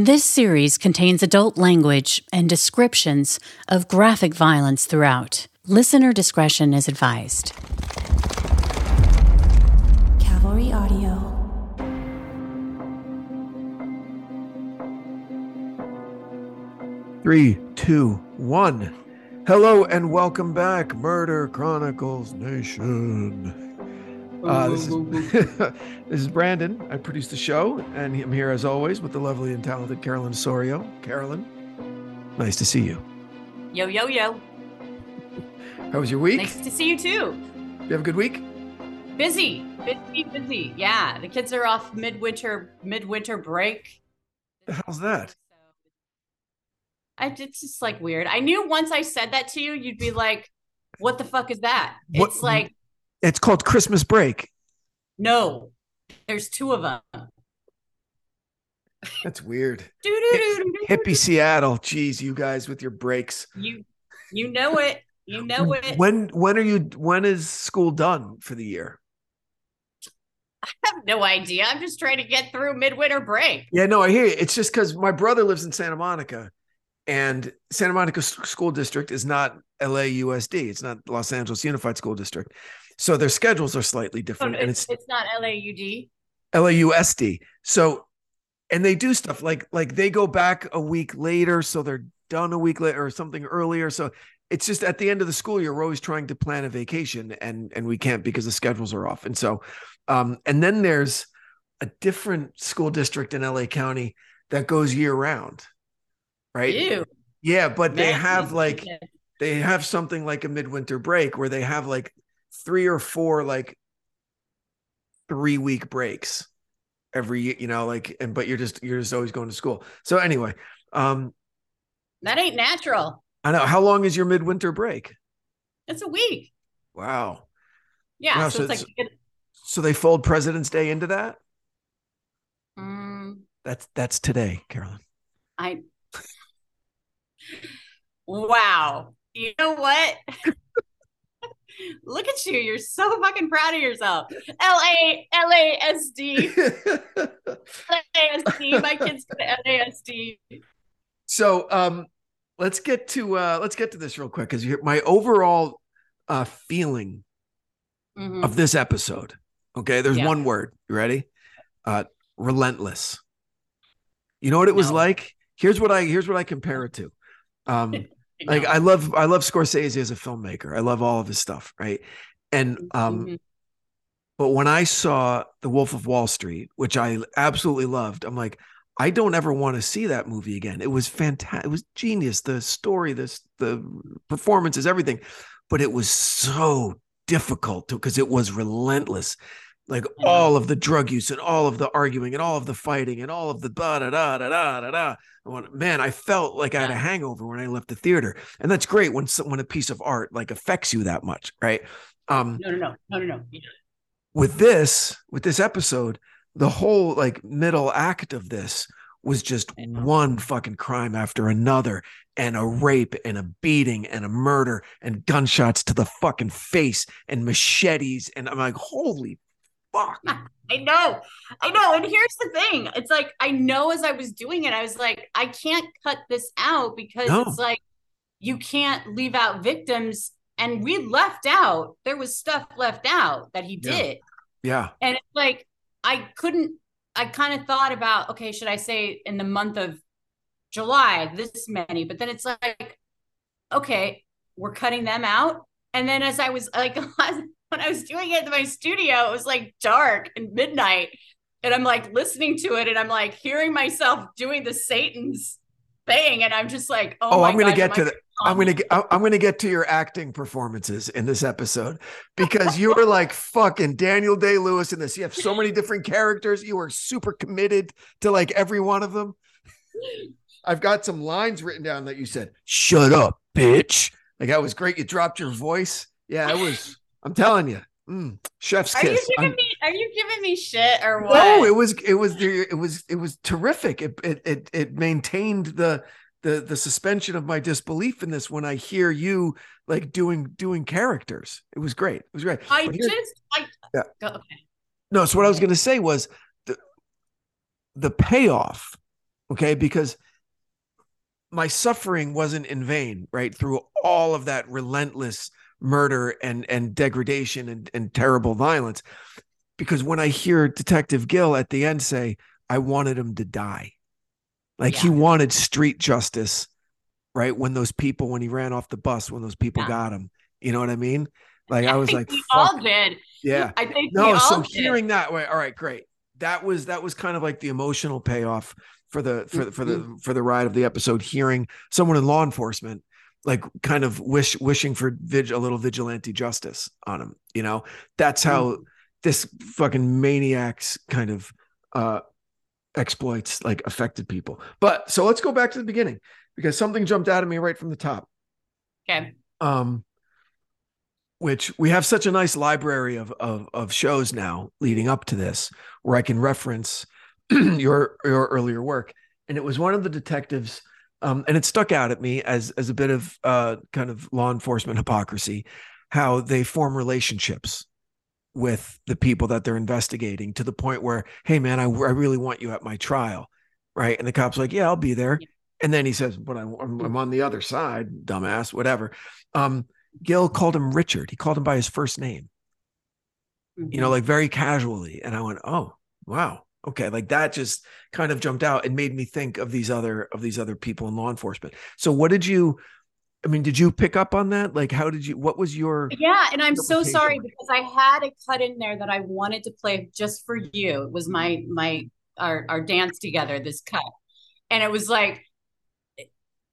This series contains adult language and descriptions of graphic violence throughout. Listener discretion is advised. Cavalry Audio. Three, two, one. Hello and welcome back, Murder Chronicles Nation. Uh, this is this is Branden. I produce the show, and I'm here as always with the lovely and talented Carolyn Sorio. Carolyn, nice to see you. Yo, yo, yo. How was your week? Nice to see you too. You have a good week? Busy, busy, busy. Yeah, the kids are off midwinter midwinter break. How's that? I it's just like weird. I knew once I said that to you, you'd be like, "What the fuck is that?" What- It's like, It's called Christmas break. no, there's two of them. That's weird. Hippie Seattle. Jeez, you guys with your breaks. You, you know it. You know it. When when are you when is school done for the year? I have no idea. I'm just trying to get through midwinter break. Yeah, no, I hear you. It's just because my brother lives in Santa Monica, and Santa Monica S- School District is not LAUSD. It's not Los Angeles Unified School District, so their schedules are slightly different, no, and it's, it's it's not LAUD. LAUSD. So, and they do stuff like like they go back a week later, so they're done a week later or something earlier. So it's just at the end of the school year, we're always trying to plan a vacation, and and we can't because the schedules are off. And so, um, and then there's a different school district in LA County that goes year round, right? Ew. Yeah, but they have like they have something like a midwinter break where they have like three or four like three week breaks every you know like and but you're just you're just always going to school so anyway um that ain't natural. i know how long is your midwinter break It's a week. wow Yeah, Wow, so, so it's like it's- so they fold president's day into that mm, that's that's today carolyn I wow. You know what? Look at you. You're so fucking proud of yourself. L A L A S D. L A S D. My kids go to L A S D. so um let's get to uh let's get to this real quick because my overall uh feeling Mhm. of this episode. Okay, there's Yeah. one word. You ready? Uh relentless. You know what it was No. like? Here's what I here's what I compare it to. Um like I love I love Scorsese as a filmmaker. I love all of his stuff, right? And um Mhm. but when I saw The Wolf of Wall Street, which I absolutely loved, I'm like I don't ever want to see that movie again. It was fantastic. It was genius. The story, this the performances, everything. But it was so difficult because it was relentless. Like all of the drug use and all of the arguing and all of the fighting and all of the da da da da da da. Da. Man, I felt like I had a hangover when I left the theater, and that's great when some, when a piece of art like affects you that much, right? Um, No, no, no, no, no, no. With this with this episode the whole like middle act of this was just one fucking crime after another and a rape and a beating and a murder and gunshots to the fucking face and machetes. And i'm like holy fuck I know. I know. And here's the thing. It's like I know as I was doing it, I was like, I can't cut this out because No. it's like you can't leave out victims. And we left out, there was stuff left out that he Yeah. did. yeah And it's like I couldn't I kind of thought about, okay, should I say in the month of July, this many? But then it's like, okay, we're cutting them out. And then as I was like when I was doing it in my studio, it was like dark and midnight. And I'm like listening to it and I'm like hearing myself doing the Satan's thing. And I'm just like, oh, oh, i'm gonna get to the i'm gonna get i'm gonna get to your acting performances in this episode because you were like fucking daniel day lewis in this you have so many different characters you are super committed to like every one of them I've got some lines written down that you said, shut up, bitch. Like that was great. You dropped your voice. Yeah, it was, I'm telling you, mm, chef's Are you kiss. giving I'm- me are you giving me shit or what? no, it was, it was, it was, it was terrific. It, it, it, it maintained the, the, the suspension of my disbelief in this when I hear you like doing, doing characters. It was great. It was great. I here- just I Yeah. go, okay. No, so what I was going to say was the the payoff Okay. Because my suffering wasn't in vain, right? Through all of that relentless murder and and degradation and, and terrible violence. Because when I hear Detective Gil at the end say, I wanted him to die. Like Yeah. he wanted street justice, right? When those people, when he ran off the bus, when those people Yeah. got him. You know what I mean? Like I I was like, we all did. yeah. I think we No, all so did. hearing that way, all right, great. That was that was kind of like the emotional payoff for the for the for Mm-hmm. the for the ride of the episode. Hearing someone in law enforcement like kind of wish wishing for vig, a little vigilante justice on him. You know, that's how Mm-hmm. this fucking maniac's kind of uh exploits like affected people. But so let's go back to the beginning because something jumped out at me right from the top Okay. um which we have such a nice library of of of shows now leading up to this where I can reference your your earlier work and it was one of the detectives um and it stuck out at me as as a bit of uh kind of law enforcement hypocrisy how they form relationships with the people that they're investigating to the point where hey man I, I really want you at my trial right and the cop's like yeah I'll be there Yeah. and then he says but I, I'm, I'm on the other side dumbass whatever um Gil called him Richard. He called him by his first name, you know, like very casually. And I went, oh, wow. Okay. Like that just kind of jumped out and made me think of these other of these other people in law enforcement. So what did you I mean, did you pick up on that? Like how did you what was your Yeah, and I'm so sorry because I had a cut in there that I wanted to play just for you. It was my my our our dance together, this cut. And it was like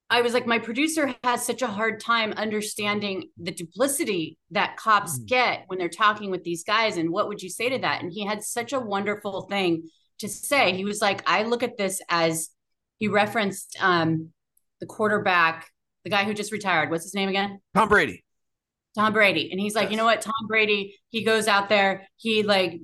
I was like, my producer has such a hard time understanding the duplicity that cops Mm. get when they're talking with these guys. And what would you say to that? And he had such a wonderful thing to say. He was like, I look at this as he referenced um the quarterback, the guy who just retired. What's his name again? Tom Brady? Tom Brady. And he's like, you know what? Tom Brady, he goes out there, he like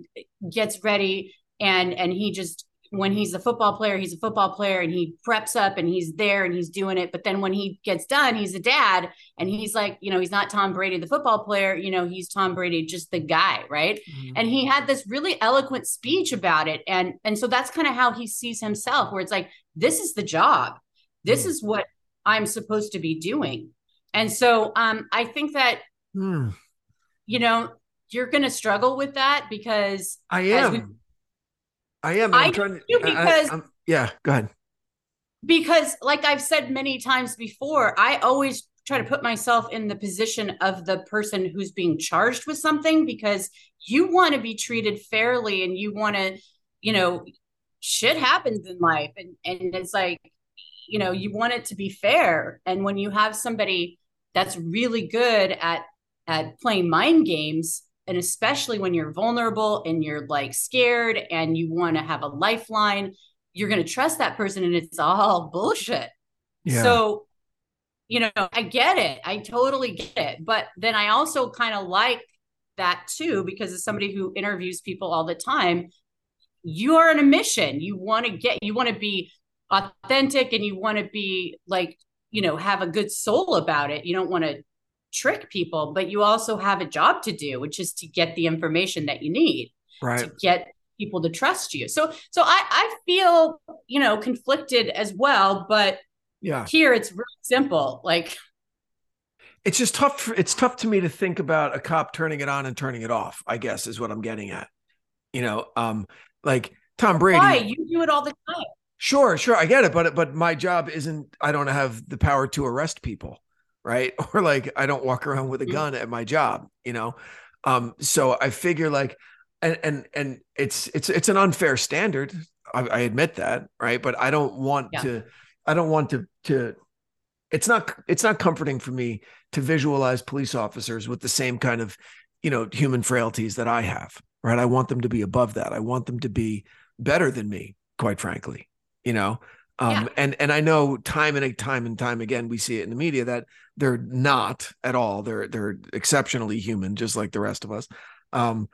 gets ready and and he just when he's a football player, he's a football player and he preps up and he's there and he's doing it. But then when he gets done, he's a dad and he's like, you know, he's not Tom Brady, the football player, you know, he's Tom Brady, just the guy, right? and he had this really eloquent speech about it and and so that's kind of how he sees himself where it's like this is the job this Mm. is what i'm supposed to be doing and so um i think that Hmm. you know you're going to struggle with that because I am. I am. I I'm do trying to I- I- because- I'm- yeah, go ahead. because like i've said many times before i always try to put myself in the position of the person who's being charged with something because you want to be treated fairly and you want to you know shit happens in life and and it's like you know you want it to be fair and when you have somebody that's really good at at playing mind games and especially when you're vulnerable and you're like scared and you want to have a lifeline you're going to trust that person and it's all bullshit. Yeah. so you know i get it. I totally get it. But then i also kind of like that too because as somebody who interviews people all the time you are on a mission. You want to get you want to be authentic and you want to be like you know have a good soul about it. You don't want to trick people but you also have a job to do which is to get the information that you need right. to get people to trust you. So so i i feel you know conflicted as well but Yeah. here it's really simple like it's just tough for, it's tough to me to think about a cop turning it on and turning it off i guess is what i'm getting at. You know um like tom brady why? You do it all the time. Sure sure i get it but but my job isn't i don't have the power to arrest people right? Or like i don't walk around with a Mhm. gun at my job you know? Um so i figure like and and and it's it's it's an unfair standard i, I admit that right? But i don't want Yeah. to i don't want to to it's not it's not comforting for me to visualize police officers with the same kind of you know human frailties that i have right? I want them to be above that. I want them to be better than me quite frankly you know um Yeah. and and i know time and time and time again we see it in the media that they're not at all they're they're exceptionally human just like the rest of us um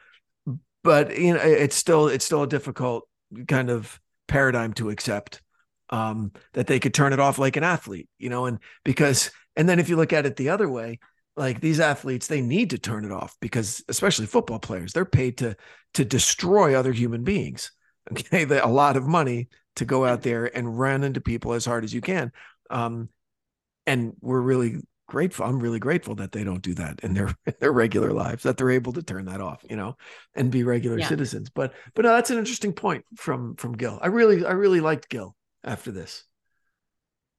but you know it's still it's still a difficult kind of paradigm to accept um that they could turn it off like an athlete you know and because and then if you look at it the other way like these athletes they need to turn it off because especially football players they're paid to to destroy other human beings okay they, a lot of money to go out there and run into people as hard as you can. Um, and we're really grateful. I'm really grateful that they don't do that in their in their regular lives, that they're able to turn that off, you know, and be regular Yeah. citizens. But but no, that's an interesting point from from Gil. I really I really liked Gil after this.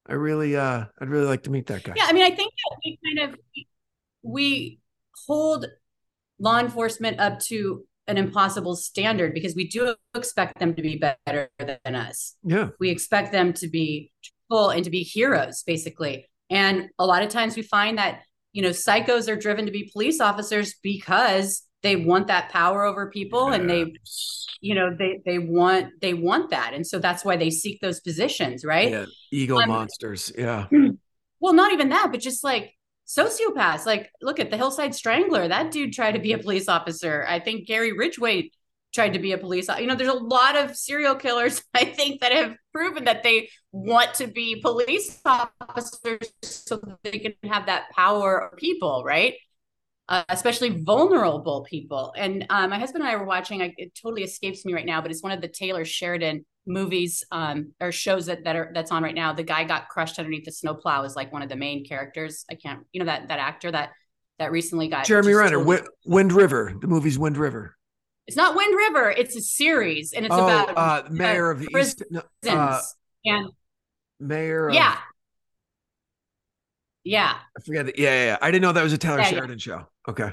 I really uh I'd really like to meet that guy. Yeah, I mean, I think that we kind of we hold law enforcement up to an impossible standard because we do expect them to be better than us. Yeah. We expect them to be full and to be heroes, basically. And a lot of times we find that, you know, psychos are driven to be police officers because they want that power over people and they you know they they want they want that and so that's why they seek those positions right Yeah. Ego Um, monsters. Yeah. well not even that but just like sociopaths like look at the hillside strangler. That dude tried to be a police officer. I think gary ridgway tried to be a police officer. you know there's a lot of serial killers i think that have proven that they want to be police officers so they can have that power over people right? Uh, especially vulnerable people. And uh, my husband and i were watching I, it totally escapes me right now but it's one of the taylor sheridan movies um, or shows that, that are that's on right now the guy got crushed underneath the snowplow is like one of the main characters i can't you know that that actor that that recently got Jeremy Renner, totally- Wi- Wind River. The movie's Wind River. it's not wind river it's a series and it's oh, about uh, Mayor of the prisons East. uh, and Mayor. Of, yeah yeah I forget. Yeah, yeah, yeah. I didn't know that was a Taylor Yeah, yeah. Sheridan show. Okay.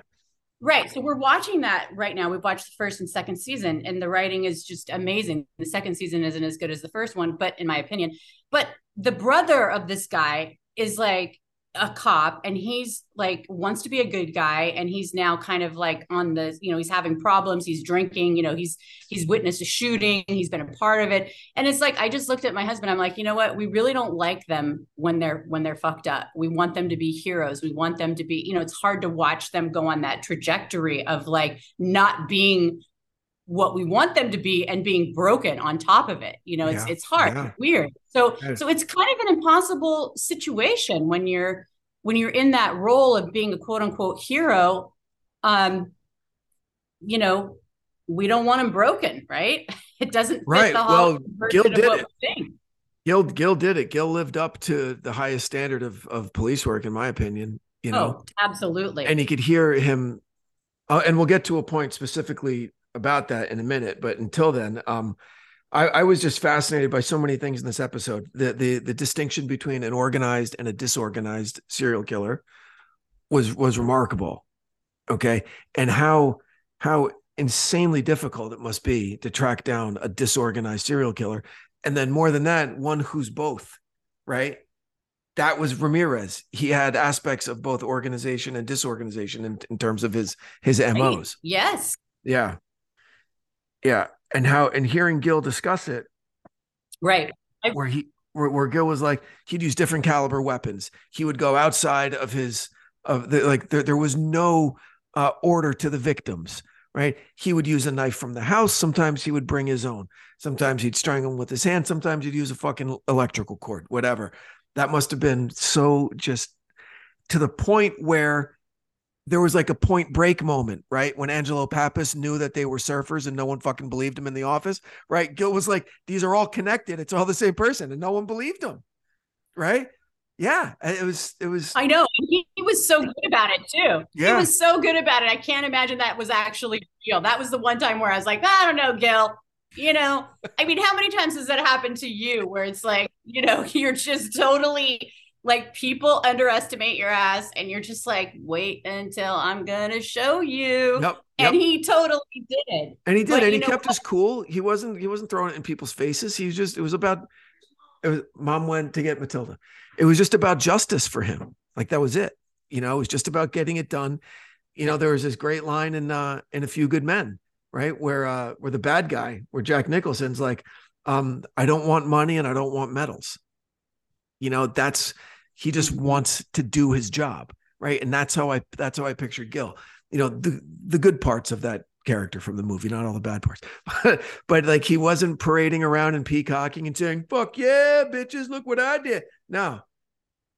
Right. So we're watching that right now. We've watched the first and second season, and the writing is just amazing. The second season isn't as good as the first one, but in my opinion, but the brother of this guy is like a cop and he's like wants to be a good guy and he's now kind of like on the you know he's having problems he's drinking you know he's he's witnessed a shooting he's been a part of it. And it's like i just looked at my husband i'm like you know what? We really don't like them when they're when they're fucked up. We want them to be heroes. We want them to be you know it's hard to watch them go on that trajectory of like not being what we want them to be and being broken on top of it you know it's Yeah, it's hard yeah. it's weird so so it's kind of an impossible situation when you're when you're in that role of being a quote unquote hero um you know we don't want them broken right it doesn't Right. the Well, Gil did it. Gil Gil did it. Gil lived up to the highest standard of of police work, in my opinion. You know, oh absolutely and you could hear him. Uh, and we'll get to a point specifically about that in a minute. But until then, um, I, I was just fascinated by so many things in this episode. The the the distinction between an organized and a disorganized serial killer was was remarkable. Okay, and how how insanely difficult it must be to track down a disorganized serial killer, and then more than that, one who's both. Right, that was Ramirez. He had aspects of both organization and disorganization in, in terms of his his MOs. yes Yeah. Yeah. And how and hearing Gil discuss it, right where he where, where Gil was like, he'd use different caliber weapons. He would go outside of his of the like there, there was no uh, order to the victims, right? He would use a knife from the house. Sometimes he would bring his own. Sometimes he'd strangle him with his hand. Sometimes he'd use a fucking electrical cord, whatever. That must have been so just to the point where there was like a point break moment, right? When Angelo Pappas knew that they were surfers and no one fucking believed him in the office, right? Gil was like, these are all connected. It's all the same person. And no one believed him, right? Yeah. It was, it was, i know he, he was so good about it too he Yeah. was so good about it i can't imagine that was actually real that was the one time where i was like i don't know gil you know i mean how many times has that happened to you where it's like you know you're just totally like people underestimate your ass and you're just like wait until i'm gonna show you yep. and he totally did And he did, But and he kept what? his cool. He wasn't he wasn't throwing it in people's faces. He was just it was about it was mom went to get Matilda. It was just about justice for him. Like that was it. You know, it was just about getting it done. You know, there was this great line in uh in a few good men, right? Where uh where the bad guy, where Jack Nicholson's like, um, I don't want money and I don't want medals. You know, that's he just wants to do his job, right? And that's how I that's how I pictured Gil. You know, the the good parts of that character from the movie, not all the bad parts. but like he wasn't parading around and peacocking and saying, "Fuck yeah, bitches, look what I did." No.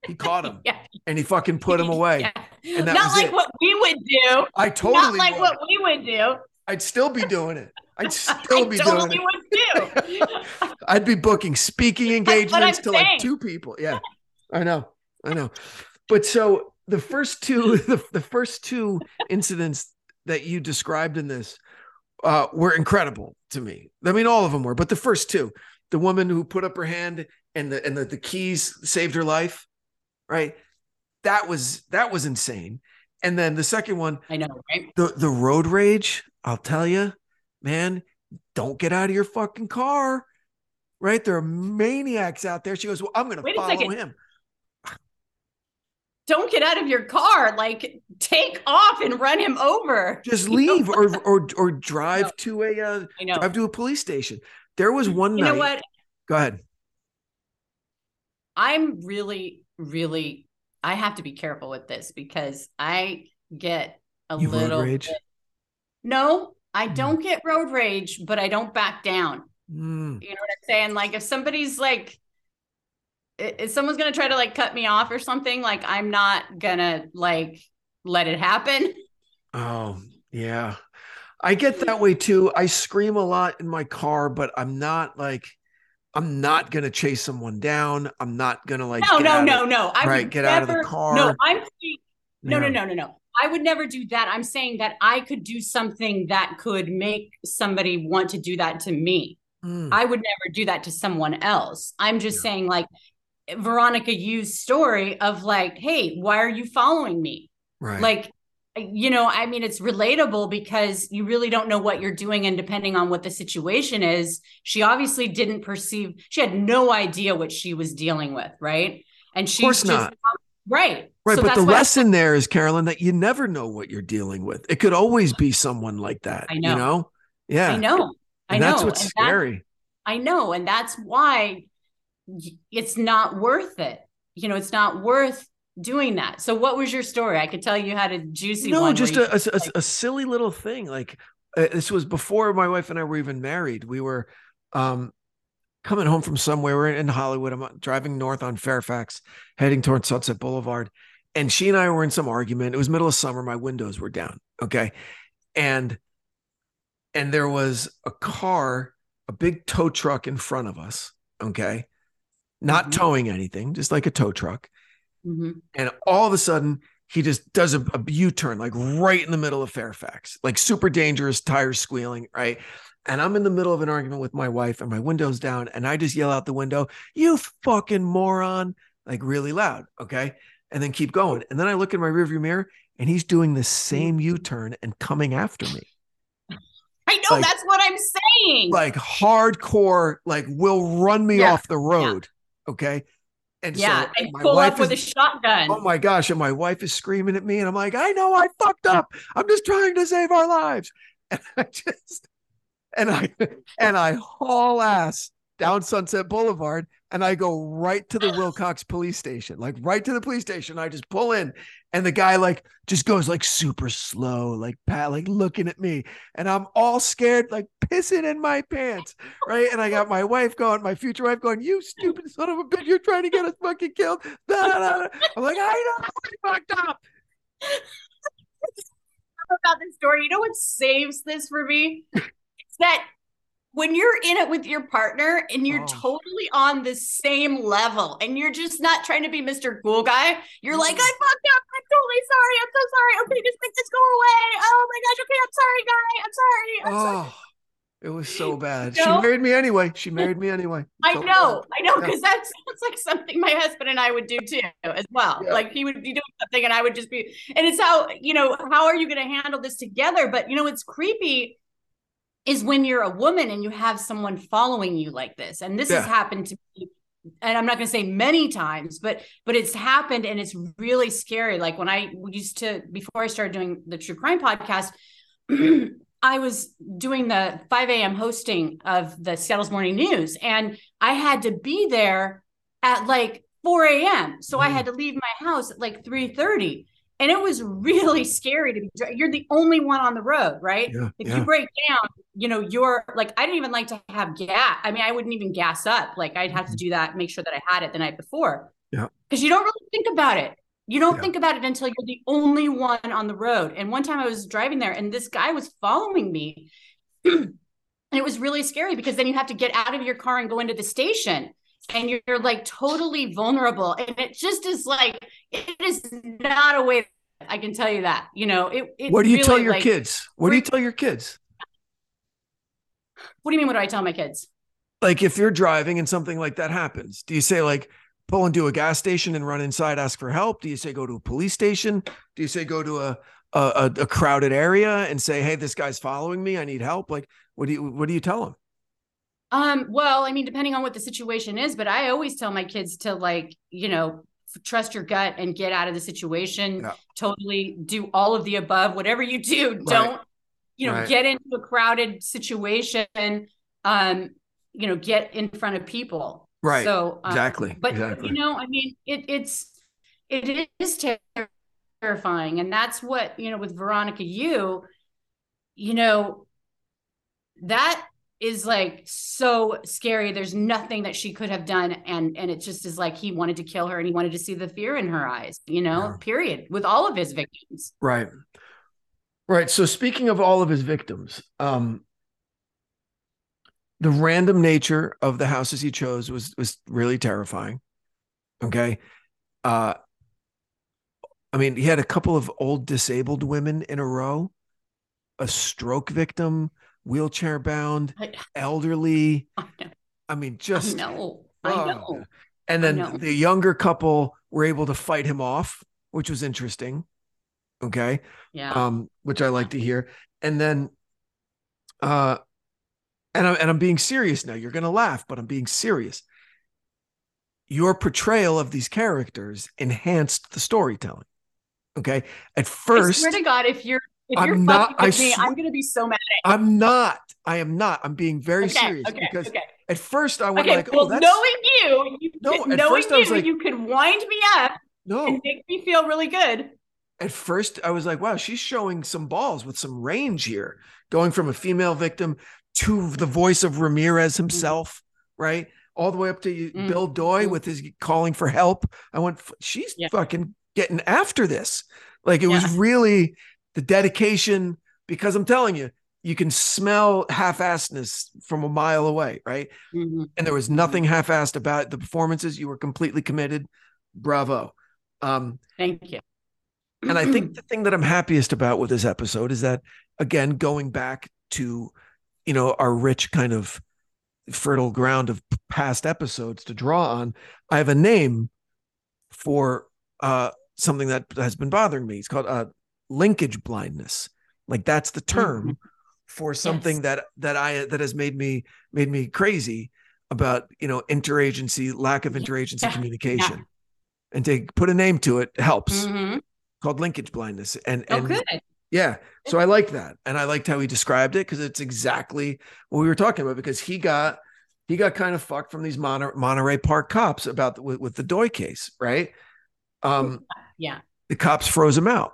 He caught him yeah and he fucking put him away. Yeah. Not like it. what we would do I totally not like would. what we would do I'd still be doing it. I'd still be totally doing would too. it. I'd be booking speaking engagements to like two people. Yeah, I know, I know. But so the first two, the, the first two incidents that you described in this uh, were incredible to me. I mean, all of them were, but the first two, the woman who put up her hand and the and the, the keys saved her life, right? That was that was insane. And then the second one, I know, right? the the road rage i'll tell you man don't get out of your fucking car right there are maniacs out there she goes well i'm gonna Wait a follow him Don't get out of your car. Like, take off and run him over. just leave or or or drive to a uh, drive to a police station there was one You night know what? go ahead I'm really, really, I have to be careful with this because I get a You road little. rage? bit- No, I Mm. don't get road rage, but I don't back down. Mm, You know what I'm saying? Like if somebody's like, if someone's gonna try to like cut me off or something, like I'm not gonna like let it happen. oh yeah i get that way too i scream a lot in my car but i'm not like i'm not gonna chase someone down i'm not gonna like No, get no, out of- no, no. I right, would get out of the never- car. No, I'm no, no, Yeah. no, no, no. I would never do that. I'm saying that I could do something that could make somebody want to do that to me. Mm, I would never do that to someone else. I'm just saying, like Veronica Yu's story of like, hey, why are you following me? right Like, you know, I mean, it's relatable because you really don't know what you're doing, and depending on what the situation is, she obviously didn't perceive. She had no idea what she was dealing with, right? And she's course just not. right, Right, So but the lesson there is, Carolyn, that you never know what you're dealing with. It could always be someone like that. I You know. know? Yeah. I know, I And know, that's what's and that- scary. I know. And that's why it's not worth it. You know, it's not worth doing that. So what was your story? I could tell you had a juicy no, just a, a, a- a silly little thing. Like uh, this was before my wife and I were even married. We were um, coming home from somewhere. We're in Hollywood. I'm uh, driving north on Fairfax, heading towards Sunset Boulevard. And she and I were in some argument. It was middle of summer. My windows were down. Okay. And and there was a car, a big tow truck in front of us. Okay. Not Mhm. towing anything, just like a tow truck. Mhm. And all of a sudden, he just does a, a U-turn, like right in the middle of Fairfax, like super dangerous, tires squealing, right? And I'm in the middle of an argument with my wife, and my window's down, and I just yell out the window, "You fucking moron!" like really loud, okay? And then keep going. And then I look in my rearview mirror, and he's doing the same U-turn and coming after me, I know Like- that's what I'm saying. like hardcore, like will run me Yeah, off the road, okay? And yeah, so and my pull wife up with is- a shotgun. Oh my gosh. And my wife is screaming at me, and I'm like, I know I fucked up. I'm just trying to save our lives. And I just and I and I haul ass down Sunset Boulevard and I go right to the Wilcox police station, like right to the police station. I just pull in, and the guy like just goes like super slow, like pat, like looking at me, and I'm all scared, like pissing in my pants, right? And I got my wife going, my future wife going, "You stupid son of a bitch, you're trying to get us fucking killed." Da, da, da. I'm like, I know I fucked up. about this story. You know what saves this for me? It's that when you're in it with your partner and you're Oh. totally on the same level and you're just not trying to be Mr. Cool Guy, you're like, I Mm. fucked up. I'm totally sorry. I'm so sorry. Okay, just make this go away. Oh my gosh. Okay, I'm sorry, guy. I'm sorry. I'm sorry. Oh, it was so bad. You She married me anyway. She married me anyway. I So know, I know, Yeah. because that sounds like something my husband and I would do too, as well. Yeah. Like he would be doing something, and I would just be, and it's how you know how are you going to handle this together? But you know, it's creepy is when you're a woman and you have someone following you like this, and this has happened to me. And I'm not going to say many times, but but it's happened, and it's really scary. Like when I used to before I started doing the true crime podcast. I was doing the 5 a.m. hosting of the Seattle's Morning News, and I had to be there at like 4 a.m. So I Mm. had to leave my house at like 3:30. And it was really scary to be you're the only one on the road, right? Yeah, if yeah. you break down, you know, you're like, I didn't even like to have gas. I mean, I wouldn't even gas up. Like I'd have to do that, make sure that I had it the night before. Mm-hmm. Yeah. Because you don't really think about it. You don't Yeah. think about it until you're the only one on the road. And one time I was driving there and this guy was following me. and it was really scary because then you have to get out of your car and go into the station and you're, you're like totally vulnerable. And it just is like, it is not a way. I can tell you that, you know, it, it What do you tell your like- kids? What do you tell your kids? What do you mean? What do I tell my kids? Like if you're driving and something like that happens, do you say like pull into a gas station and run inside, ask for help? Do you say go to a police station? Do you say go to a a, a, a crowded area and say, hey, this guy's following me. I need help. Like, what do you what do you tell them? Um, well, I mean, depending on what the situation is, but I always tell my kids to like, you know, trust your gut and get out of the situation. Yeah. Totally do all of the above. Whatever you do, don't, you know, Right. get into a crowded situation. Um, you know, get in front of people. Right. So um, Exactly. but exactly. you know, I mean, it it's it is terrifying, and that's what you know with Veronica. You, you know, that is like so scary. There's nothing that she could have done, and and it just is like he wanted to kill her, and he wanted to see the fear in her eyes. You know, Yeah. period. With all of his victims. Right. Right. So speaking of all of his victims, um the random nature of the houses he chose was was really terrifying. Okay. Uh I mean, he had a couple of old disabled women in a row, a stroke victim, wheelchair bound, I, elderly. I. I mean, I just know. I Oh. know. and then know. the younger couple were able to fight him off, which was interesting. Okay. Yeah. um, which I like to hear. And then, uh, and I'm and I'm being serious now. You're gonna laugh, but I'm being serious. Your portrayal of these characters enhanced the storytelling. Okay, at I first, swear to God, if you're if I'm not- I me, swear- I'm gonna be so mad. I'm not. I am not. I'm being very okay, serious okay, because okay. at first I went Okay, like, well, "Oh, that's knowing you, you No, could- at knowing was you, like- you could wind me up no." and make me feel really good. At first, I was like, "Wow, she's showing some balls with some range here, going from a female victim to the voice of Ramirez himself, right? All the way up to you- Mm. Bill Doi Mhm. with his calling for help." I went, "She's Yeah. fucking getting after this." Like it was really the dedication because I'm telling you, you can smell half-assedness from a mile away, right? Mm-hmm. and there was nothing half-assed about the performances. You were completely committed. Bravo. Um, Thank you. and I think the thing that I'm happiest about with this episode is that, again, going back to, you know, our rich kind of fertile ground of past episodes to draw on, I have a name for uh, something that has been bothering me. It's called uh, linkage blindness. Like that's the term for something that that I that has made me made me crazy about you know interagency lack of interagency Yeah. communication, and to put a name to it helps Mhm. called linkage blindness. And Oh, and good. yeah, so I like that, and I liked how he described it because it's exactly what we were talking about. Because he got he got kind of fucked from these Mon- Monterey Park cops about the, with, with the Doi case, right? Um, Yeah. the cops froze him out,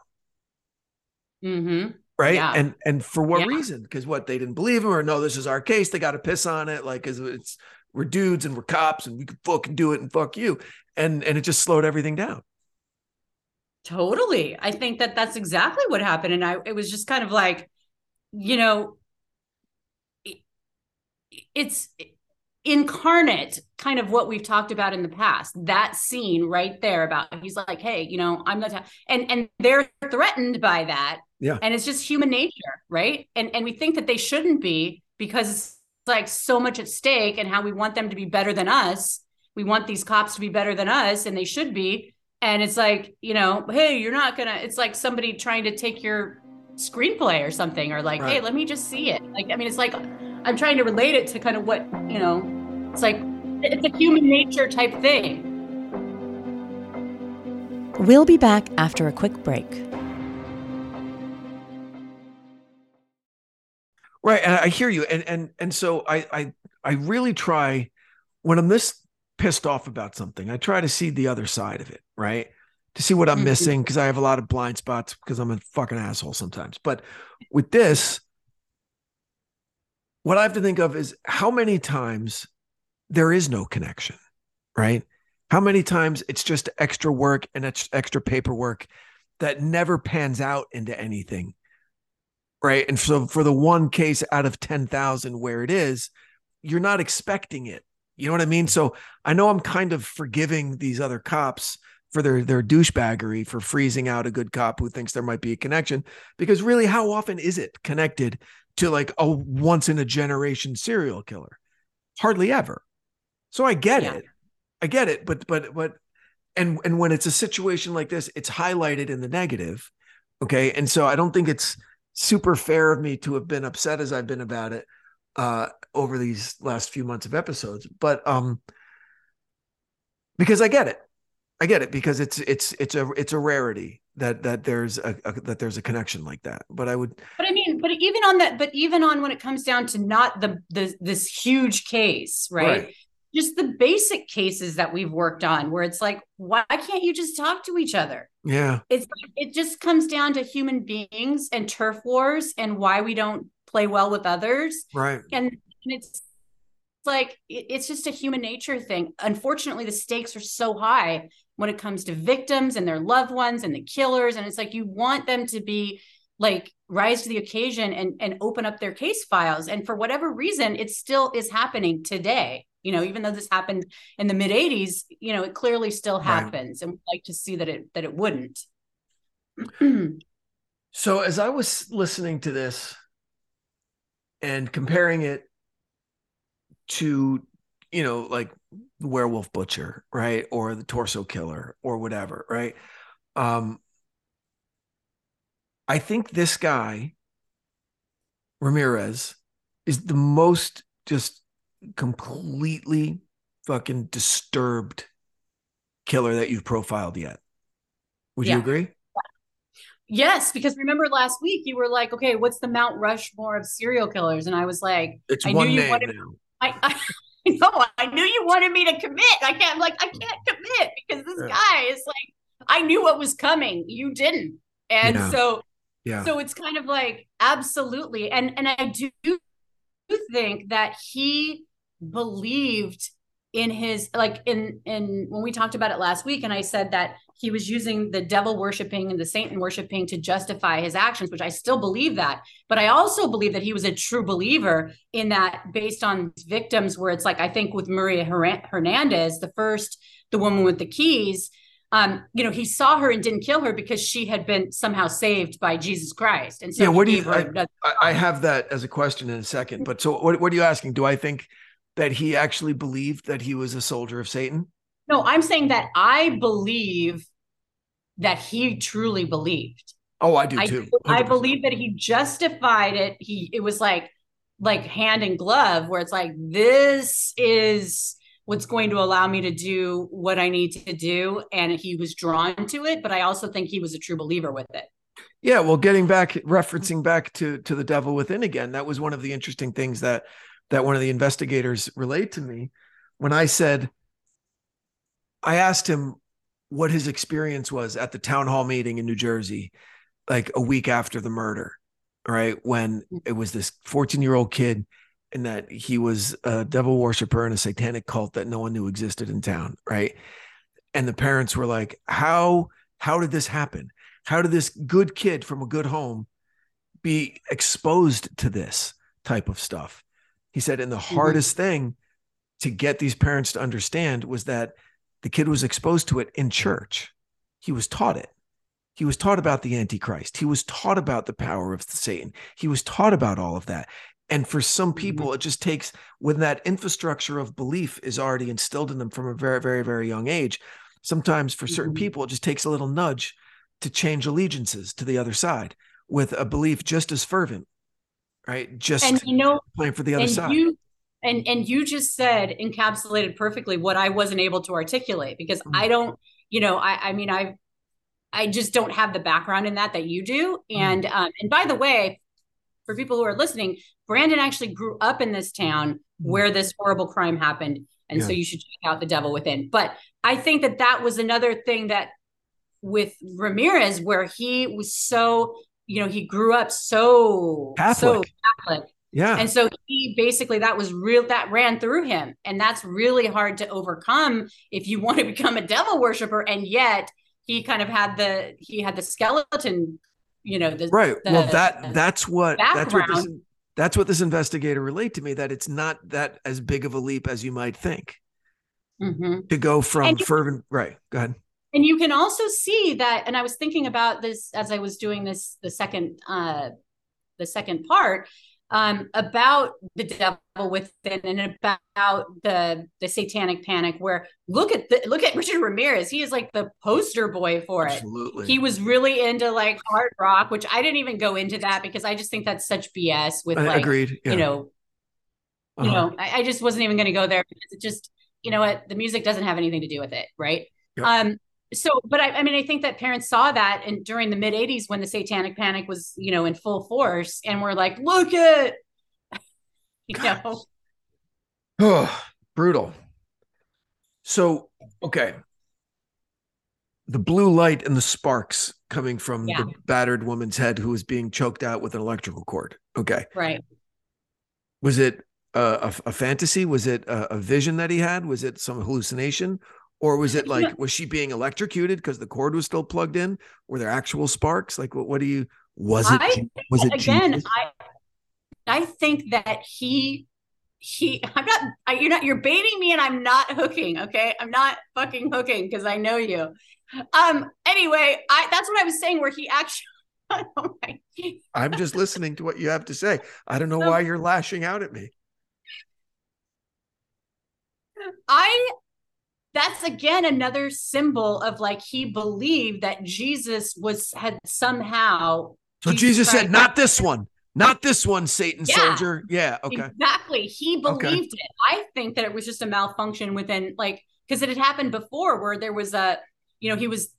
hmm right? Yeah. And and for what Yeah. reason? Because what they didn't believe him, or no, this is our case. They got to piss on it, like 'cause it's we're dudes and we're cops and we can fucking do it and fuck you, and and it just slowed everything down. Totally. I think that that's exactly what happened. And I, it was just kind of like, you know, it- it's incarnate kind of what we've talked about in the past. That scene right there about he's like, hey, you know, I'm not, and and they're threatened by that. Yeah. And it's just human nature, right? And and we think that they shouldn't be because it's like so much at stake and how we want them to be better than us. We want these cops to be better than us, and they should be and it's like you know hey you're not gonna it's like somebody trying to take your screenplay or something or like hey let me just see it like i mean it's like i'm trying to relate it to kind of what you know it's like it's a human nature type thing We'll be back after a quick break. Right, and I hear you, and and and so I I I really try when I'm this pissed off about something, I try to see the other side of it, right? To see what I'm Mhm. missing because I have a lot of blind spots because I'm a fucking asshole sometimes. But with this, what I have to think of is how many times there is no connection, right? How many times it's just extra work and ex- extra paperwork that never pans out into anything. Right. And so for the one case out of 10,000 where it is, you're not expecting it. You know what I mean? So I know I'm kind of forgiving these other cops for their their douchebaggery for freezing out a good cop who thinks there might be a connection because really how often is it connected to like a once in a generation serial killer. Hardly ever. So i get yeah. it. I get it but but but and and when it's a situation like this it's highlighted in the negative okay? And so i don't think it's super fair of me to have been upset as i've been about it uh over these last few months of episodes but um because i get it I get it because it's it's it's a it's a rarity that that there's a, a, that there's a connection like that. But I would. But I mean, but even on that, but even on when it comes down to not the the this huge case, right? right. Just the basic cases that we've worked on, where it's like, why can't you just talk to each other? Yeah, it's it just comes down to human beings and turf wars and why we don't play well with others, right? And, and it's like it's just a human nature thing. Unfortunately, the stakes are so high when it comes to victims and their loved ones and the killers. And it's like you want them to be like rise to the occasion and and open up their case files. And for whatever reason it still is happening today. You know even though this happened in the mid 80s you know it clearly still happens right. and we'd like to see that it that it wouldn't. So as i was listening to this and comparing it to you know like werewolf butcher, right? Or the torso killer or whatever, right? Um I think this guy Ramirez is the most just completely fucking disturbed killer that you've profiled yet. Would yeah. you agree? Yes, because remember last week you were like, okay, what's the Mount Rushmore of serial killers? And I was like, it's I one knew name you wanted. I, I no, I knew you wanted me to commit. I can't, like, I can't commit because this guy is like, I knew what was coming. You didn't. And yeah. so, yeah. So it's kind of like, absolutely. And, and I do think that he believed in his like in in when we talked about it last week and i said that he was using the devil worshiping and the satan worshiping to justify his actions which i still believe that but i also believe that he was a true believer in that based on victims where it's like i think with maria hernandez the first the woman with the keys um, you know, he saw her and didn't kill her because she had been somehow saved by Jesus Christ. And so, yeah, what do you? I, I, have that as a question in a second. But so, what, what are you asking? Do I think that he actually believed that he was a soldier of Satan? No, I'm saying that I believe that he truly believed. Oh, I do too. 100%. I believe that he justified it. He it was like like hand and glove where it's like this is what's going to allow me to do what I need to do and he was drawn to it, but I also think he was a true believer with it. Yeah, well, getting back referencing back to to the devil within again, that was one of the interesting things that that one of the investigators relayed to me when I said, I asked him what his experience was at the town hall meeting in New Jersey, like a week after the murder, right? When it was this 14 year old kid and that he was a devil worshiper in a satanic cult that no one knew existed in town, right? And the parents were like, How how did this happen? How did this good kid from a good home be exposed to this type of stuff? He said, and the mm-hmm. hardest thing to get these parents to understand was that the kid was exposed to it in church. He was taught it. He was taught about the Antichrist. He was taught about the power of Satan. He was taught about all of that. And for some mm-hmm. people, it just takes when that infrastructure of belief is already instilled in them from a very, very, very young age. Sometimes for certain mm-hmm. people, it just takes a little nudge to change allegiances to the other side with a belief just as fervent right? Just and you know playing for the other side. You, and and you just said encapsulated perfectly what I wasn't able to articulate because mm-hmm. I don't, you know, I I mean I I just don't have the background in that that you do. Mm-hmm. And um, and by the way, for people who are listening, Branden actually grew up in this town mm-hmm. where this horrible crime happened. And yeah. so you should check out The Devil Within. But I think that that was another thing that with Ramirez, where he was so you know, he grew up so Catholic. so Catholic Yeah. And so he basically that was real that ran through him. And that's really hard to overcome if you want to become a devil worshiper. And yet he kind of had the he had the skeleton, you know, the right. the- well, that that's what that's what this that's what this investigator relayed to me that it's not that as big of a leap as you might think Mhm. to go from you- fervent. Right. Go ahead. and you can also see that and i was thinking about this as i was doing this the second uh the second part um about the devil within and about the the satanic panic where look at the look at richard ramirez he is like the poster boy for it Absolutely. he was really into like hard rock which i didn't even go into that because i just think that's such bs with like agreed. Yeah. you know you Uh-huh. know I, I just wasn't even going to go there because it just you know what the music doesn't have anything to do with it right Yep. um so but I, I mean i think that parents saw that and during the mid 80s when the satanic panic was you know in full force and we're like look at you know Oh, brutal. So, okay. The blue light and the sparks coming from Yeah. the battered woman's head who was being choked out with an electrical cord. Okay. right Was it a, a, a fantasy? Was it a, a vision that he had? Was it some hallucination? Or was it like, was she being electrocuted because the cord was still plugged in? Were there actual sparks? Like, what, what do you, was it, I was it again Jesus? i i think that he he i'm not I, you're not you're baiting me and i'm not hooking okay i'm not fucking hooking because i know you um anyway i that's what i was saying where he actually oh my I'm just listening to what you have to say. I don't know So- why you're lashing out at me. I that's again another symbol of like he believed that Jesus was had somehow So Jesus, said, not this one, not this one, Satan Yeah. soldier. Yeah. Okay. Exactly. He Okay. believed it. I think that it was just a malfunction within like because it had happened before where there was a you know he was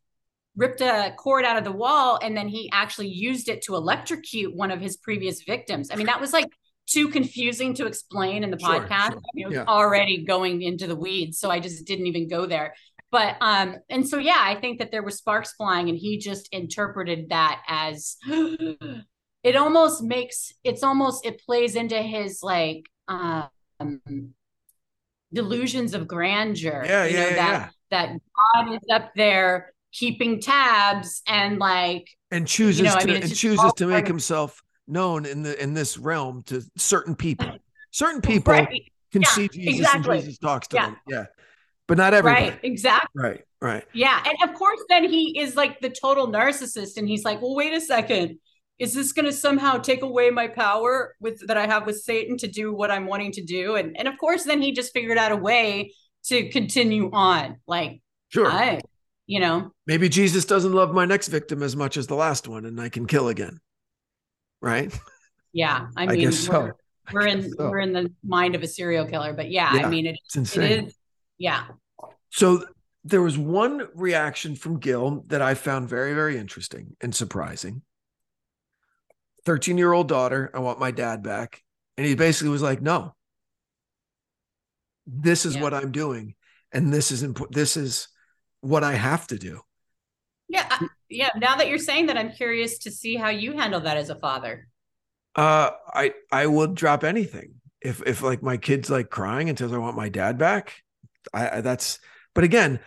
ripped a cord out of the wall and then he actually used it to electrocute one of his previous victims. I mean that was like too confusing to explain in the Sure, podcast. sure. I mean, it was Yeah. already going into the weeds, so I just didn't even go there. But um and so yeah, I think that there were sparks flying and he just interpreted that as it almost makes it's almost it plays into his like um delusions of grandeur Yeah, you yeah, know yeah, that yeah. that god is up there keeping tabs and like And chooses know, I to mean, and chooses to make himself known in the in this realm to certain people. Certain people right can yeah, see Jesus exactly. and Jesus talks to Yeah. them. Yeah. But not everybody. right exactly Right. Right. yeah and of course then he is like the total narcissist and he's like well wait a second is this going to somehow take away my power with that i have with satan to do what i'm wanting to do and and of course then he just figured out a way to continue on like Sure. i you know Maybe Jesus doesn't love my next victim as much as the last one and I can kill again. Right? yeah i I mean guess so. we're, we're in guess so. we're in the mind of a serial killer but yeah, Yeah, i mean it, It's insane. is yeah So there was one reaction from Gil that I found very, very interesting and surprising. 13 year old daughter, I want my dad back. And he basically was like, no, this is Yeah. what I'm doing. And this is important. This is what I have to do. Yeah I- yeah now that you're saying that i'm curious to see how you handle that as a father Uh, I, I would drop anything. If, if like my kid's like crying and says, I want my dad back, I, I that's, but again,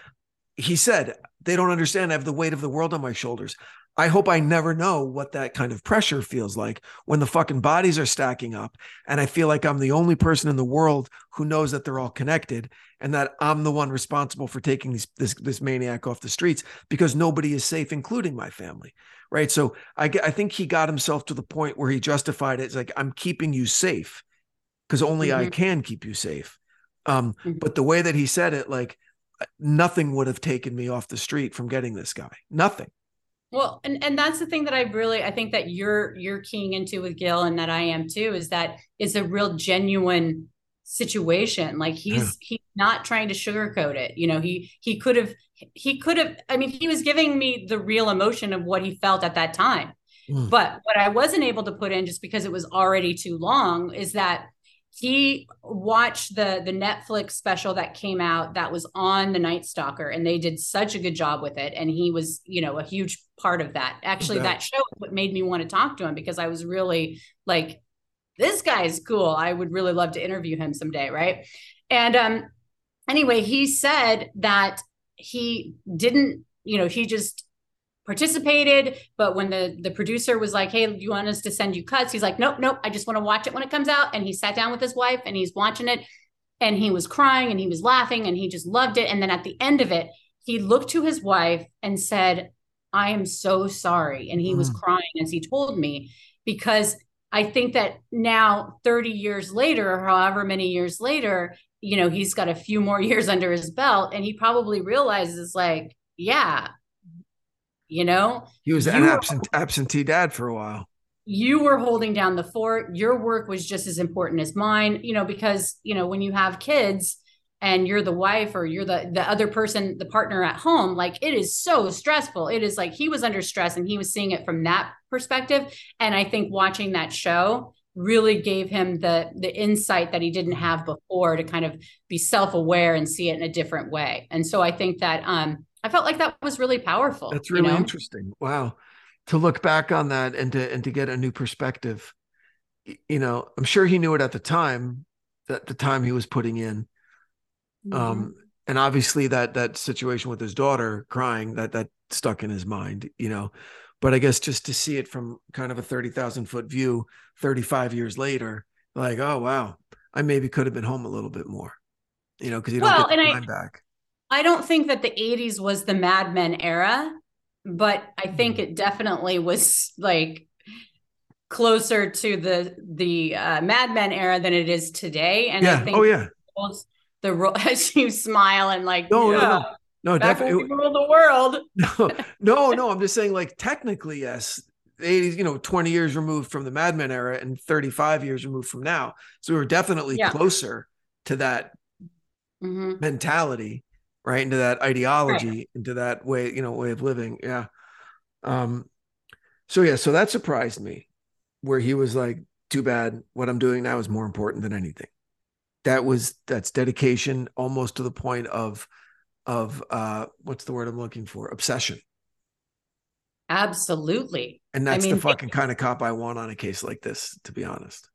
he said, they don't understand. I have the weight of the world on my shoulders. I hope I never know what that kind of pressure feels like when the fucking bodies are stacking up. And I feel like I'm the only person in the world who knows that they're all connected and that I'm the one responsible for taking these, this, this maniac off the streets because nobody is safe, including my family. Right. So I think he got himself to the point where he justified it. It's like, I'm keeping you safe because only I Mhm. can keep you safe. Um, Mhm. but the way that he said it, like nothing would have taken me off the street from getting this guy. Nothing. Well, and and that's the thing that I really I think that you're you're keying into with Gil and that I am too is that is a real genuine situation. Like he's he's not trying to sugarcoat it. You know, he he could have he could have I mean he was giving me the real emotion of what he felt at that time. Mm. But what I wasn't able to put in just because it was already too long is that he watched the the Netflix special that came out that was on the Night Stalker and they did such a good job with it and he was you know a huge part of that actually that show what made me want to talk to him because I was really like this guy's cool. I would really love to interview him someday, right? And um, anyway, he said that he didn't, you know, he just participated but when the the producer was like hey do you want us to send you cuts? He's like nope nope i just want to watch it when it comes out. And he sat down with his wife and he's watching it. And he was crying and he was laughing and he just loved it. And then at the end of it he looked to his wife and said i am so sorry. And he mm. was crying as he told me because i think that now 30 years later or however many years later you know he's got a few more years under his belt and he probably realizes like yeah you know? He was an absent, absentee dad for a while. You were holding down the fort. Your work was just as important as mine you know because you know when you have kids and you're the wife or you're the the other person the partner at home like it is so stressful. It is like he was under stress and he was seeing it from that perspective. And i think watching that show really gave him the the insight that he didn't have before to kind of be self-aware and see it in a different way. And so i think that um I felt like that was really powerful. That's really you know? interesting. Wow. To look back on that and to and to get a new perspective. You know, I'm sure he knew it at the time, that the time he was putting in. Mm-hmm. Um, and obviously that that situation with his daughter crying, that that stuck in his mind, you know. But I guess just to see it from kind of a 30,000 foot view 35 years later, like, oh wow, I maybe could have been home a little bit more, you know, because you don't well, get the time I, back. I don't think that the 80s was the Mad Men era, but I think mm-hmm. it definitely was like closer to the the uh, Mad Men era than it is today. And yeah. I think oh yeah, the as you smile and like no, yeah, no, no, no, definitely rule the world. no, no, no. I'm just saying, like technically, yes. 80s, you know, 20 years removed from the Mad Men era and 35 years removed from now. So we were definitely yeah. closer to that mm-hmm. mentality right? Into that ideology right. into that way you know way of living. Yeah. Um so yeah so that surprised me where he was like too bad. What i'm doing now is more important than anything. That was that's dedication almost to the point of of uh what's the word i'm looking for? Obsession. Absolutely. And that's I mean, the fucking kind of cop i want on a case like this to be honest.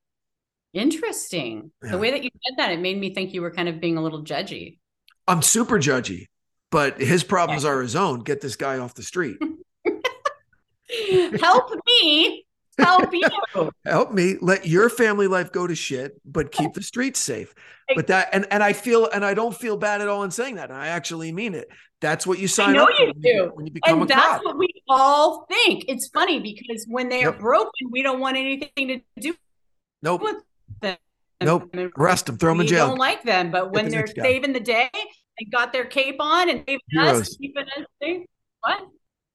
Interesting. Yeah. the way that you said that it made me think you were kind of being a little judgy I'm super judgy, but his problems are his own. Get this guy off the street. Help me. Help you. Help me. Let your family life go to shit, but keep the streets safe. But that and and I feel and I don't feel bad at all in saying that. I actually mean it. That's what you sign I know up you do. when you become and a that's cop. what we all think. It's funny because when they yep. are broken, we don't want anything to do nope. with them. Nope. Arrest them. Throw them in jail. Don't like them, but when the they're saving the day and got their cape on and saving heroes. us, keeping us safe. What?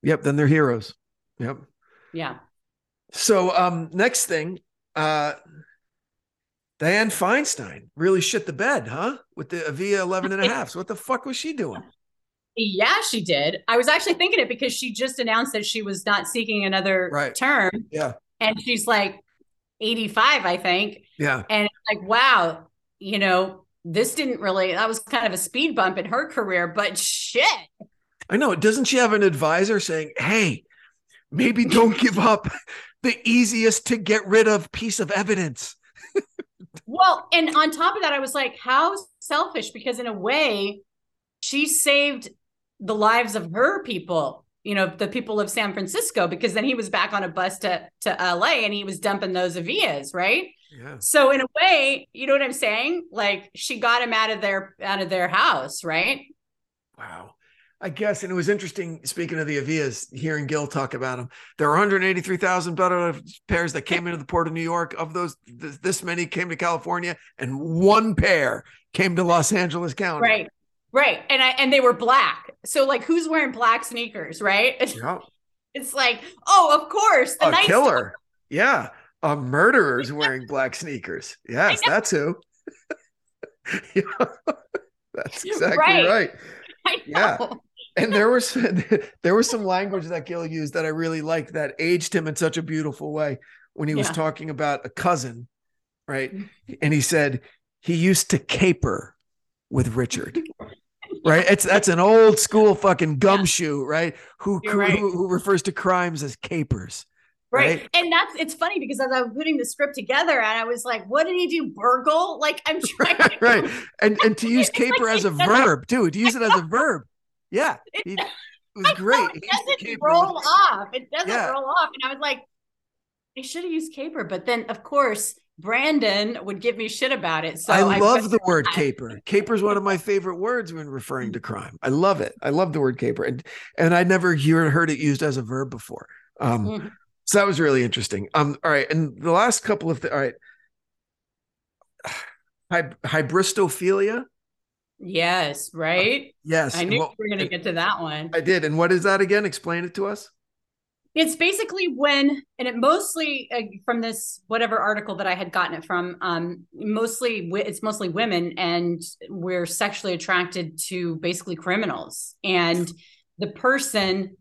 Yep. Then they're heroes. Yep. Yeah. So um, next thing, uh, Dianne Feinstein really shit the bed, huh? With the Avia 11 and a half. So what the fuck was she doing? Yeah, she did. I was actually thinking it because she just announced that she was not seeking another right. term. Yeah. And she's like, 85, I think. Yeah. And like, wow, you know, this didn't really, that was kind of a speed bump in her career, but shit. I know. Doesn't she have an advisor saying, hey, maybe don't give up the easiest to get rid of piece of evidence? well, and on top of that, I was like, how selfish? Because in a way, she saved the lives of her people you know the people of San Francisco because then he was back on a bus to to LA and he was dumping those Avias, right? Yeah. So in a way, you know what I'm saying? Like she got him out of their out of their house, right? Wow. I guess, and it was interesting. Speaking of the Avias, hearing Gil talk about them, there are 183,000 better pairs that came into the port of New York. Of those, this many came to California, and one pair came to Los Angeles County. Right. Right. And I and they were black. So like who's wearing black sneakers, right? Yeah. It's like, oh, of course. The a killer. Yeah. A murderer's wearing black sneakers. Yes, that's who. yeah. That's exactly right. right. Yeah. And there was there was some language that Gil used that I really liked that aged him in such a beautiful way when he was talking about a cousin, right? Mm-hmm. And he said he used to caper with Richard right? It's that's an old school fucking gumshoe, yeah. right? Who, right. who, who refers to crimes as capers. Right. Right. And that's it's funny because as I was putting the script together and I was like, what did he do? Burgle? Like I'm trying to right. And and to use It's like caper as a verb too. To use it as a verb. Yeah. He, it was great. it doesn't caper roll off. It doesn't Yeah. roll off. And I was like, they should have used caper. But then of course, Branden would give me shit about it. So I love put- the word caper. Caper is one of my favorite words when referring to crime. I love it. I love the word caper, and and I never hear, heard it used as a verb before. Um, Mhm. So that was really interesting. Um, all right, and the last couple of th- all right, Hy- hybristophilia. Yes, right. Yes, I knew we were gonna get to that one. I did. And what is that again? Explain it to us. It's basically when, and it mostly uh, from this whatever article that I had gotten it from. Um, mostly it's mostly women, and we're sexually attracted to basically criminals, and the person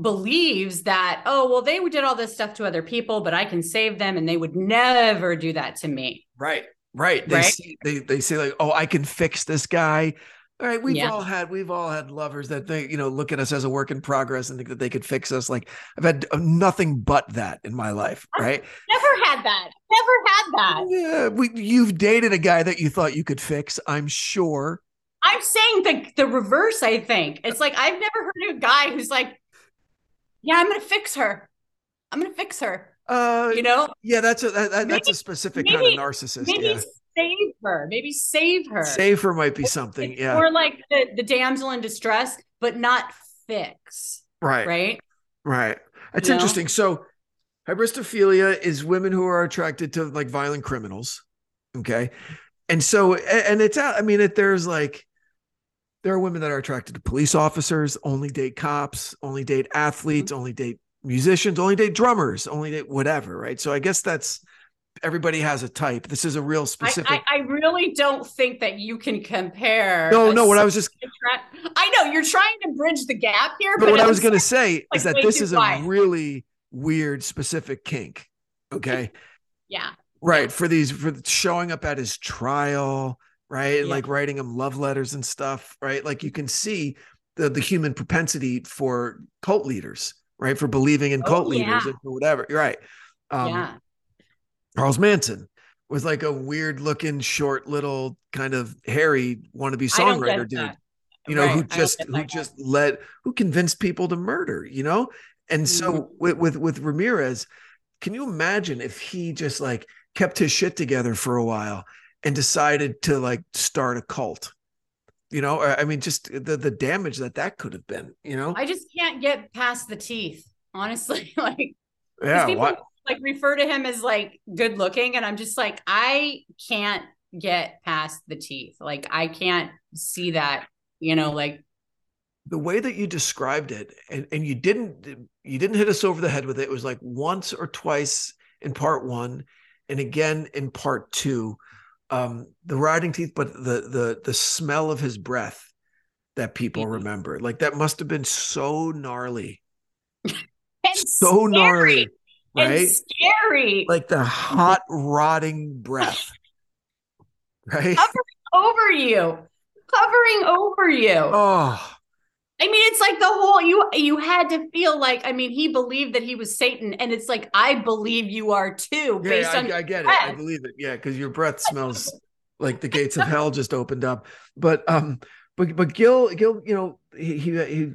believes that oh well they did all this stuff to other people but i can save them and they would never do that to me Right. Right. They Right? say they, they say like, oh, I can fix this guy. All right, we've Yeah. all had we've all had lovers that they you know look at us as a work in progress and think that they could fix us. Like I've had uh, nothing but that in my life, right? never had that never had that Yeah, we you've dated a guy that you thought you could fix. I'm sure. i'm saying the the reverse i think it's like i've never heard of a guy who's like yeah i'm gonna fix her i'm gonna fix her Uh, you know yeah, that's a that, that- that's a specific maybe- kind of narcissist. maybe yeah, save her maybe save her Save her might be something. It's Yeah, more like the, the damsel in distress but not fix right, right right. That's You know? interesting. So, hybristophilia is women who are attracted to like violent criminals. Okay, and so and it's out. I mean, it, there's like there are women that are attracted to police officers, only date cops, only date athletes, mm-hmm. only date musicians, only date drummers, only date whatever. Right. So I guess that's everybody has a type. This is a real specific. I, I really don't think that you can compare no, no. What I was just attra- I know you're trying to bridge the gap here, but but, what I was going to say like is that this is wide. a really weird specific kink. Okay. yeah, right for these for showing up at his trial right? And Yeah. like writing them love letters and stuff right? Like you can see the the human propensity for cult leaders right? For believing in Oh, cult leaders yeah. and for whatever you're right. Um yeah, charles manson was like a weird looking short little kind of hairy wannabe songwriter dude you know Right, who just who just led who convinced people to murder you know? And so Mhm. with, with with ramirez can you imagine if he just like kept his shit together for a while and decided to like start a cult you know i mean just the the damage that that could have been you know I just can't get past the teeth, honestly. like yeah people why- like refer to him as like good looking, and I'm just like, I can't get past the teeth. Like, I can't see that. You know, like the way that you described it and, and you didn't you didn't hit us over the head with it it was like once or twice in part one and again in part two um the rotting teeth but the the the smell of his breath that people Yeah. remember. Like that must have been so gnarly. And so scary, gnarly and right? scary. like the hot rotting breath right? Covering over you, hovering over you. oh I mean, it's like the whole you you had to feel like I mean, he believed that he was Satan, and it's like I believe you are too, Yeah, based I, on I get it. I believe it. Yeah, because your breath smells like the gates of hell just opened up. But um, but but Gil Gil, you know, he he, he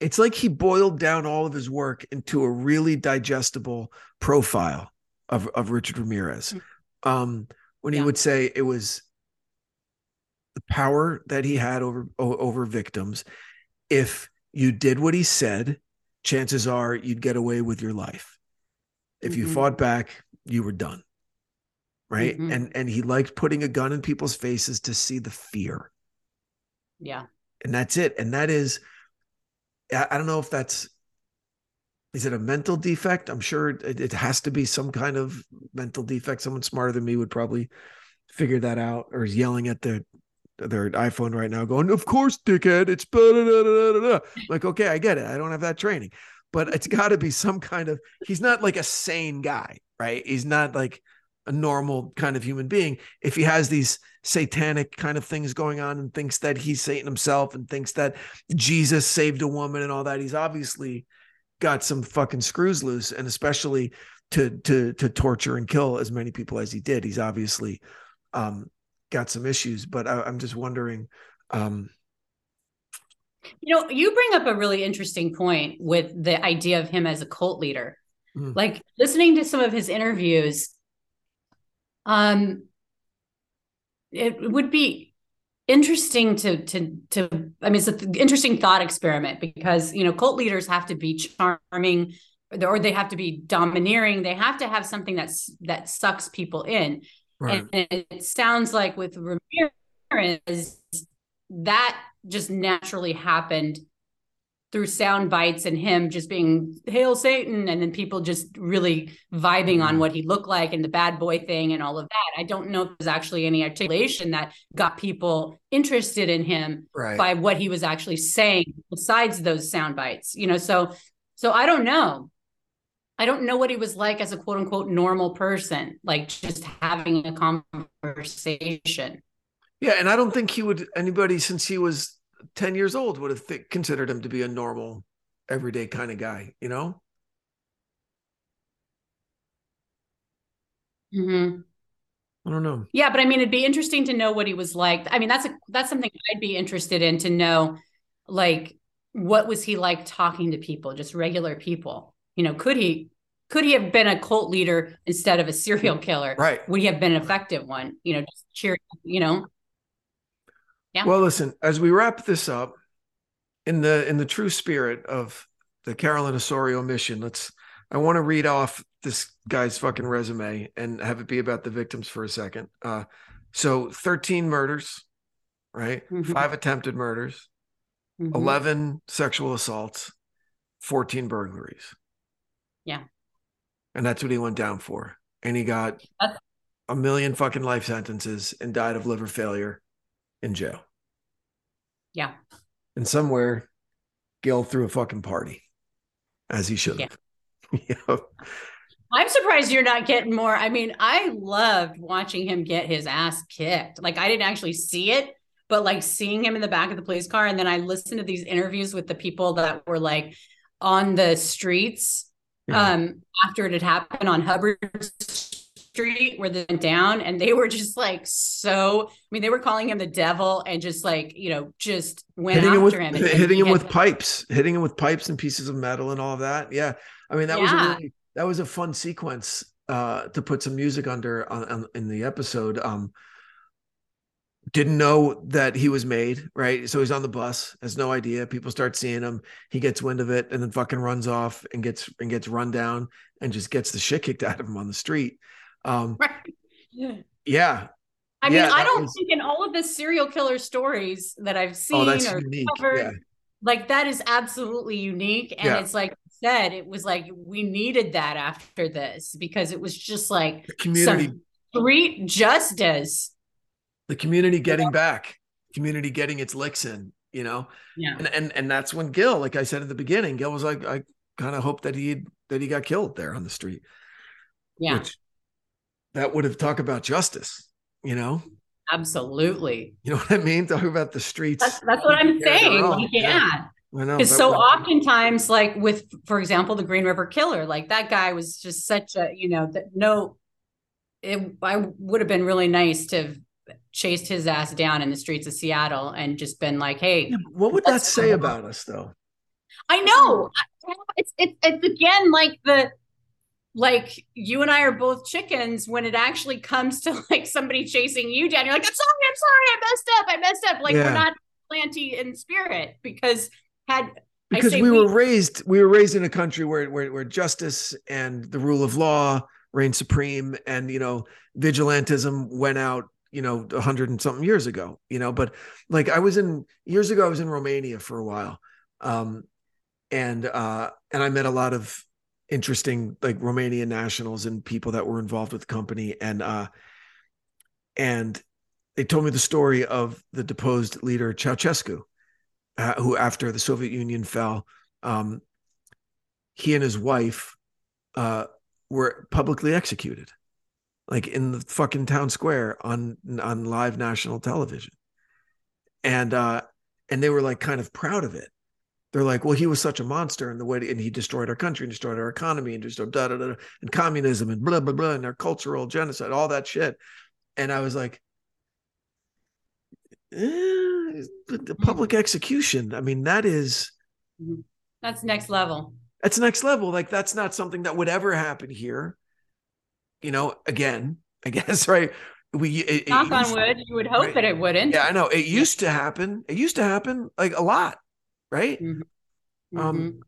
it's like he boiled down all of his work into a really digestible profile of of Richard Ramirez. Um, when he Mm. Yeah. would say it was the power that he had over over victims. If you did what he said, chances are you'd get away with your life. If you Mhm. fought back, you were done. Right. Mhm. And and he liked putting a gun in people's faces to see the fear. yeah, And that's it. And that is, I, I don't know if that's is it a mental defect? I'm sure it, it has to be some kind of mental defect. Someone smarter than me would probably figure that out or is yelling at their their iPhone right now, going, Of course, dickhead, it's da, da, da, da." like, okay, I get it. I don't have that training. But it's gotta be some kind of he's not like a sane guy, right? He's not like a normal kind of human being. If he has these satanic kind of things going on and thinks that he's Satan himself and thinks that Jesus saved a woman and all that, he's obviously got some fucking screws loose, and especially to to to torture and kill as many people as he did. He's obviously um, got some issues, but I, I'm just wondering. Um, you know, you bring up a really interesting point with the idea of him as a cult leader. Mm. Like listening to some of his interviews, um, it would be interesting to to to i mean it's an interesting thought experiment because you know cult leaders have to be charming or they have to be domineering they have to have something that's that sucks people in right. and it sounds like with ramirez that just naturally happened through sound bites and him just being hail satan and then people just really vibing on mm-hmm. what he looked like and the bad boy thing and all of that i don't know if there's actually any articulation that got people interested in him right. by what he was actually saying besides those sound bites you know so so i don't know i don't know what he was like as a quote unquote normal person like just having a conversation. Yeah and i don't think he would anybody since he was 10 years old would have th- considered him to be a normal everyday kind of guy you know? Mm-hmm. i don't know. Yeah but i mean it'd be interesting to know what he was like. I mean that's a that's something i'd be interested in to know like what was he like talking to people just regular people you know could he could he have been a cult leader instead of a serial killer right would he have been an effective one you know just cheering you know yeah. Well, listen, as we wrap this up, in the in the true spirit of the Carolyn Osorio mission, let's I want to read off this guy's fucking resume and have it be about the victims for a second. Uh, so 13 murders, right? Mm-hmm. Five attempted murders, mm-hmm. 11 sexual assaults, 14 burglaries. Yeah. And that's what he went down for. And he got a million fucking life sentences and died of liver failure in jail. Yeah. And somewhere, Gil threw a fucking party, as he should have. Yeah. I'm surprised you're not getting more. I mean, I loved watching him get his ass kicked. Like I didn't actually see it, but like seeing him in the back of the police car, and then I listened to these interviews with the people that were like on the streets yeah. um after it had happened on Hubbard street where they went down and they were just like so i mean they were calling him the devil and just like you know just went hitting after him, with, him and, hitting him with pipes hitting him with pipes and pieces of metal and all of that yeah i mean that yeah. was a really that was a fun sequence uh to put some music under on, on in the episode um didn't know that he was made right so he's on the bus has no idea people start seeing him he gets wind of it and then fucking runs off and gets and gets run down and just gets the shit kicked out of him on the street um, right. Yeah. I mean, yeah, I don't was... think in all of the serial killer stories that I've seen oh, or unique. covered, yeah. like that is absolutely unique. And yeah. it's like said, it was like we needed that after this because it was just like the community street justice. The community getting back, community getting its licks in, you know? Yeah. And and and that's when Gil, like I said at the beginning, Gil was like, I kind of hope that he that he got killed there on the street. Yeah. Which that would have talked about justice, you know? Absolutely. You know what I mean? Talk about the streets. That's, that's what I'm saying. Like, yeah. Because so would... oftentimes, like with, for example, the Green River Killer, like that guy was just such a, you know, that no, it I would have been really nice to have chased his ass down in the streets of Seattle and just been like, hey, yeah, what would that say about us, though? I know. It's, it's it's again like the like you and I are both chickens when it actually comes to like somebody chasing you down. You're like, I'm sorry, I'm sorry, I messed up, I messed up. Like yeah. we're not planty in spirit because had because we, we were raised we were raised in a country where, where where justice and the rule of law reigned supreme and you know vigilantism went out you know a hundred and something years ago you know but like i was in years ago i was in romania for a while um and uh and i met a lot of interesting like Romanian nationals and people that were involved with the company and uh and they told me the story of the deposed leader Ceausescu uh, who after the Soviet Union fell um he and his wife uh were publicly executed like in the fucking town square on on live national television and uh and they were like kind of proud of it they're like, well, he was such a monster in the way, and he destroyed our country and destroyed our economy and destroyed da da da, and communism and blah blah blah, and our cultural genocide, all that shit. And I was like, eh, the public execution. I mean, that is Mhm. That's next level. that's next level. Like that's not something that would ever happen here. You know, again, I guess, right? We it, it Knock on used- wood. You would hope right. that it wouldn't. Yeah, I know. It used to happen. It used to happen like a lot, right? Mhm. Um,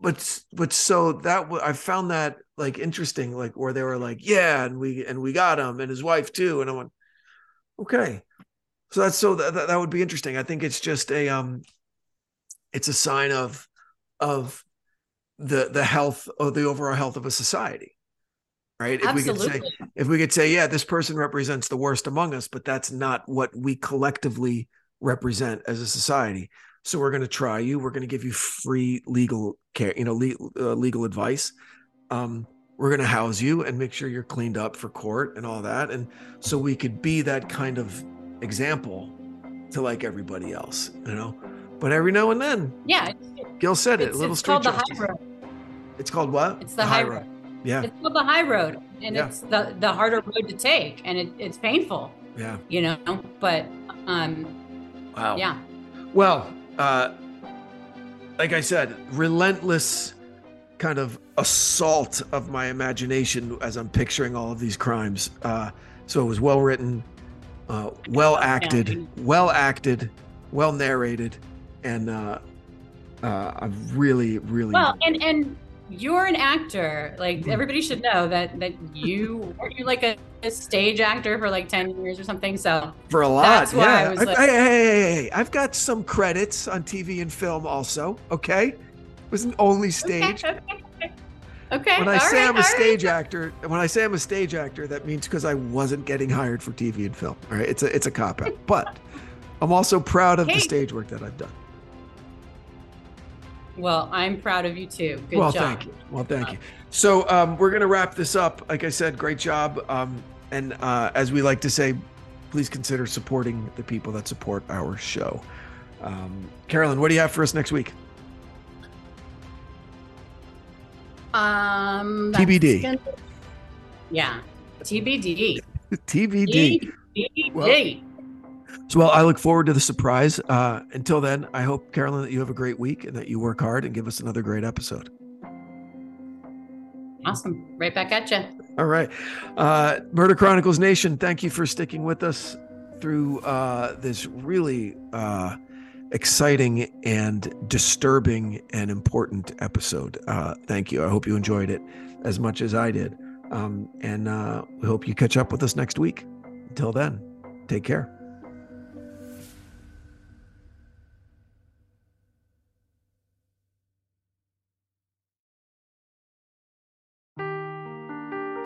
but but so that I found that like interesting, like where they were like, yeah, and we and we got him and his wife too, and I went, okay, so that's so that, that would be interesting. I think it's just a um, it's a sign of of the the health of the overall health of a society, right? If we could say if we could say, yeah, this person represents the worst among us, but that's not what we collectively represent as a society. So we're going to try you. We're going to give you free legal care, you know, legal, uh, legal advice. Um, we're going to house you and make sure you're cleaned up for court and all that. And so we could be that kind of example to like everybody else, you know. But every now and then, Yeah. Gil said it, it's, a little it's street called the high road. It's called what? It's the, high road. Yeah, It's called the high road, and Yeah. it's the the harder road to take, and it, it's painful, yeah. you know. But um, Wow. yeah, Well, uh, like I said, relentless kind of assault of my imagination as I'm picturing all of these crimes. Uh, so it was well written, uh, well acted, well acted, well narrated, and uh, uh, I've really, really. well, and and you're an actor. Like Mhm. everybody should know that that you are you like a, a stage actor for like ten years or something. So for a lot. That's why I yeah. was I've- like- hey, hey, hey, hey, hey, I've got some credits on TV and film also. Okay. It wasn't only stage. Okay. Okay. okay. when I all say right, I'm a all right. stage actor, when I say I'm a stage actor, that means because I wasn't getting hired for TV and film. All right, it's a it's a cop out, but I'm also proud of the stage work that I've done. Well, I'm proud of you too. Good well, job. thank you. Well, thank you. So um, we're gonna wrap this up. Like I said, great job. Um, and uh, as we like to say, please consider supporting the people that support our show. Um, Carolyn, what do you have for us next week? Um, TBD. gonna- Yeah, TBD. TBD. TBD. So, well, I look forward to the surprise. Uh, until then, I hope, Carolyn, that you have a great week and that you work hard and give us another great episode. Awesome. Right back at you. All right. Uh, Murder Chronicles Nation, thank you for sticking with us through uh, this really uh, exciting and disturbing and important episode. Uh, thank you. I hope you enjoyed it as much as I did. Um, and uh, we hope you catch up with us next week. Until then, take care.